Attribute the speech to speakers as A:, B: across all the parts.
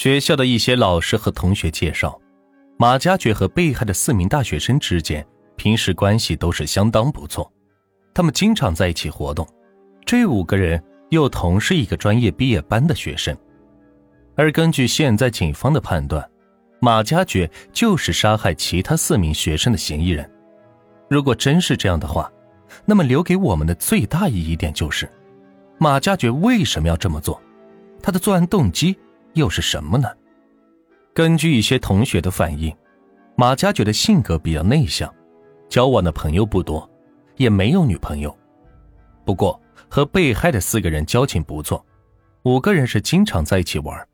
A: 学校的一些老师和同学介绍，马家爵和被害的四名大学生之间平时关系都是相当不错，他们经常在一起活动。这五个人又同是一个专业毕业班的学生，而根据现在警方的判断，马家爵就是杀害其他四名学生的嫌疑人。如果真是这样的话，那么留给我们的最大疑疑点就是，马家爵为什么要这么做？他的作案动机又是什么呢？根据一些同学的反映，马家爵的性格比较内向，交往的朋友不多，也没有女朋友。不过和被害的四个人交情不错，五个人是经常在一起玩。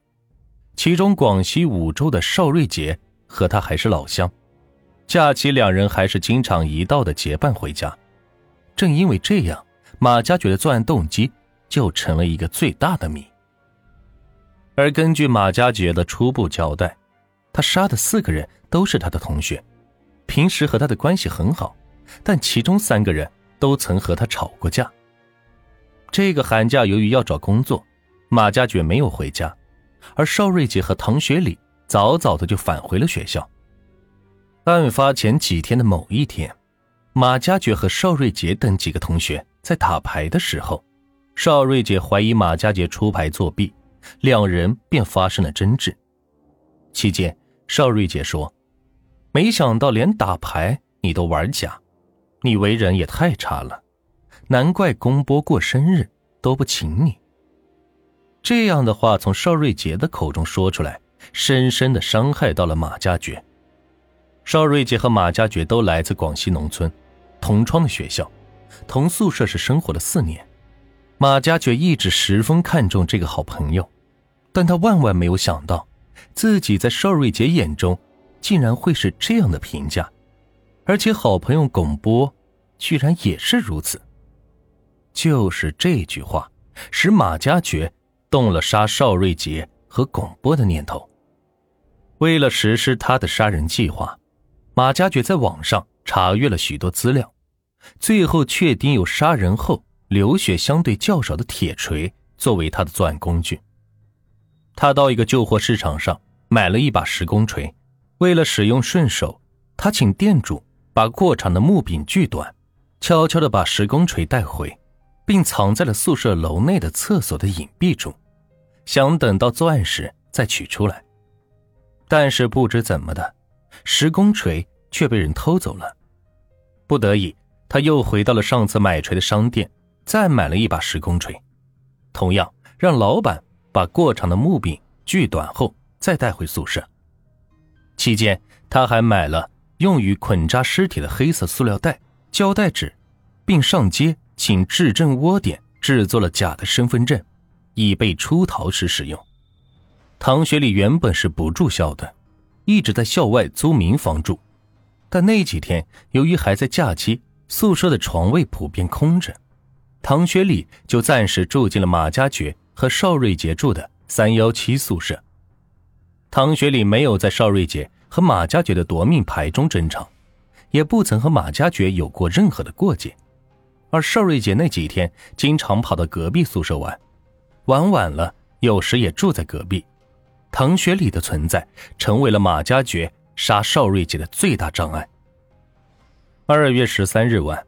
A: 其中广西梧州的邵瑞杰和他还是老乡，假期两人还是经常一道的结伴回家。正因为这样，马家爵的作案动机就成了一个最大的谜。而根据马家爵的初步交代，他杀的四个人都是他的同学，平时和他的关系很好，但其中三个人都曾和他吵过架。这个寒假由于要找工作，马家爵没有回家，而邵瑞杰和唐学礼早早的就返回了学校。案发前几天的某一天。马家爵和邵瑞杰等几个同学在打牌的时候，邵瑞杰怀疑马家杰出牌作弊，两人便发生了争执。期间，邵瑞杰说：“没想到连打牌你都玩假，你为人也太差了，难怪公波过生日都不请你。”这样的话从邵瑞杰的口中说出来，深深的伤害到了马家爵。邵瑞杰和马家爵都来自广西农村。同窗的学校，同宿舍是生活了四年，马家爵一直十分看重这个好朋友，但他万万没有想到，自己在邵瑞杰眼中，竟然会是这样的评价，而且好朋友巩波，居然也是如此。就是这句话，使马家爵动了杀邵瑞杰和巩波的念头。为了实施他的杀人计划，马家爵在网上查阅了许多资料。最后确定有杀人后流血相对较少的铁锤作为他的作案工具。他到一个旧货市场上买了一把石工锤，为了使用顺手，他请店主把过长的木柄锯短，悄悄地把石工锤带回，并藏在了宿舍楼内的厕所的隐蔽处，想等到作案时再取出来。但是不知怎么的，石工锤却被人偷走了，不得已。他又回到了上次买锤的商店，再买了一把石工锤，同样让老板把过长的木柄锯短后再带回宿舍。期间，他还买了用于捆扎尸体的黑色塑料袋、胶带纸，并上街请质证窝点制作了假的身份证，以备出逃时使用。唐学礼原本是不住校的，一直在校外租民房住，但那几天由于还在假期。宿舍的床位普遍空着，唐学礼就暂时住进了马家爵和邵瑞杰住的三幺七宿舍。唐学礼没有在邵瑞杰和马家爵的夺命牌中争吵，也不曾和马家爵有过任何的过节。而邵瑞杰那几天经常跑到隔壁宿舍玩，玩晚了有时也住在隔壁。唐学礼的存在成为了马家爵杀邵瑞杰的最大障碍。二月十三日晚，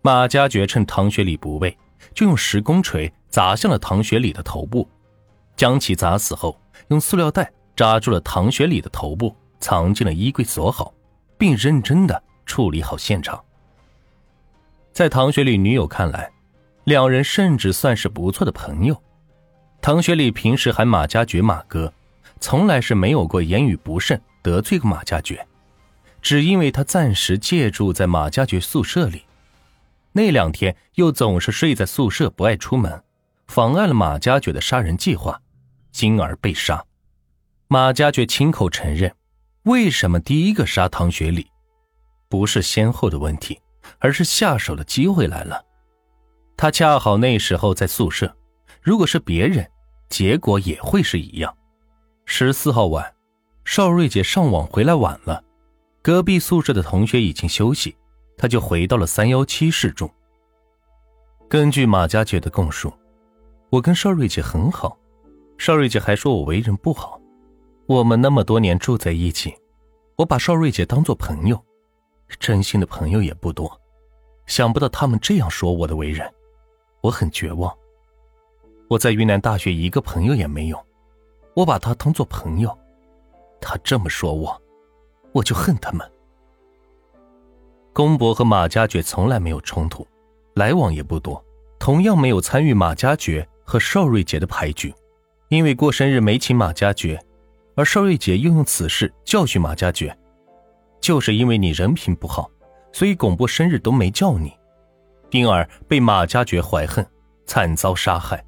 A: 马家爵趁唐学礼不备，就用石工锤砸向了唐学礼的头部，将其砸死后，用塑料袋扎住了唐学礼的头部，藏进了衣柜锁好，并认真的处理好现场。在唐学礼女友看来，两人甚至算是不错的朋友。唐学礼平时喊马家爵马哥，从来是没有过言语不慎得罪过马家爵。只因为他暂时借住在马家爵宿舍里，那两天又总是睡在宿舍不爱出门，妨碍了马家爵的杀人计划，因而被杀。马家爵亲口承认，为什么第一个杀唐学礼，不是先后的问题，而是下手的机会来了。他恰好那时候在宿舍，如果是别人，结果也会是一样。十四号晚，邵瑞姐上网回来晚了。隔壁宿舍的同学已经休息，他就回到了三幺七室中。根据马家爵的供述，我跟邵瑞姐很好，邵瑞姐还说我为人不好，我们那么多年住在一起，我把邵瑞姐当做朋友，真心的朋友也不多。想不到他们这样说我的为人，我很绝望。我在云南大学一个朋友也没有，我把他当做朋友，他这么说我，我就恨他们。公伯和马家爵从来没有冲突，来往也不多，同样没有参与马家爵和邵瑞杰的牌局，因为过生日没请马家爵。而邵瑞杰又用此事教训马家爵，就是因为你人品不好，所以巩波生日都没叫你，因而被马家爵怀恨，惨遭杀害。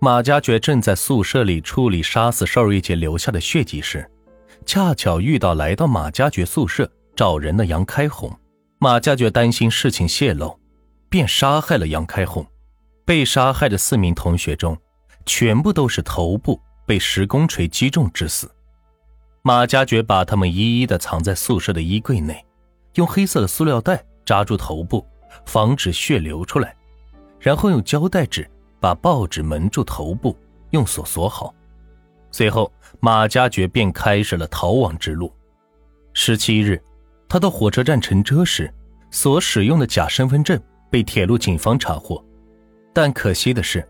A: 马家爵正在宿舍里处理杀死邵瑞杰留下的血迹时，恰巧遇到来到马家爵宿舍找人的杨开红。马家爵担心事情泄露，便杀害了杨开红。被杀害的四名同学中，全部都是头部。被石工锤击中致死，马家爵把他们一一的藏在宿舍的衣柜内，用黑色的塑料袋扎住头部，防止血流出来，然后用胶带纸把报纸蒙住头部，用锁锁好。随后，马家爵便开始了逃亡之路。十七日，他到火车站乘车时，所使用的假身份证被铁路警方查获，但可惜的是。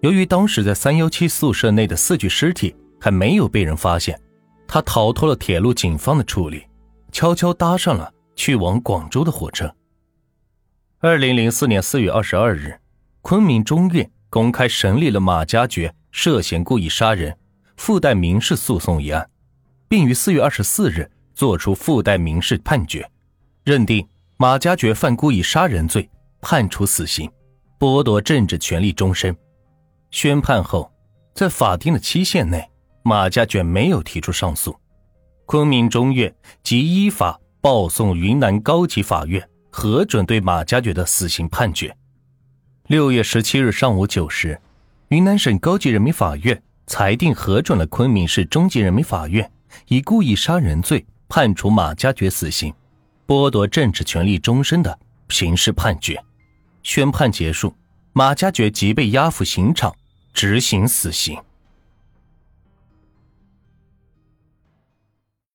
A: 由于当时在三幺七宿舍内的四具尸体还没有被人发现，他逃脱了铁路警方的处理，悄悄搭上了去往广州的火车。二零零四年四月二十二日，昆明中院公开审理了马家爵涉嫌故意杀人附带民事诉讼一案，并于四月二十四日作出附带民事判决，认定马家爵犯故意杀人罪，判处死刑，剥夺政治权利终身。宣判后，在法定的期限内，马家爵没有提出上诉，昆明中院即依法报送云南高级法院核准对马家爵的死刑判决。六月十七日上午九时，云南省高级人民法院裁定核准了昆明市中级人民法院以故意杀人罪判处马家爵死刑，剥夺政治权利终身的刑事判决。宣判结束。马家爵即被押赴刑场执行死刑。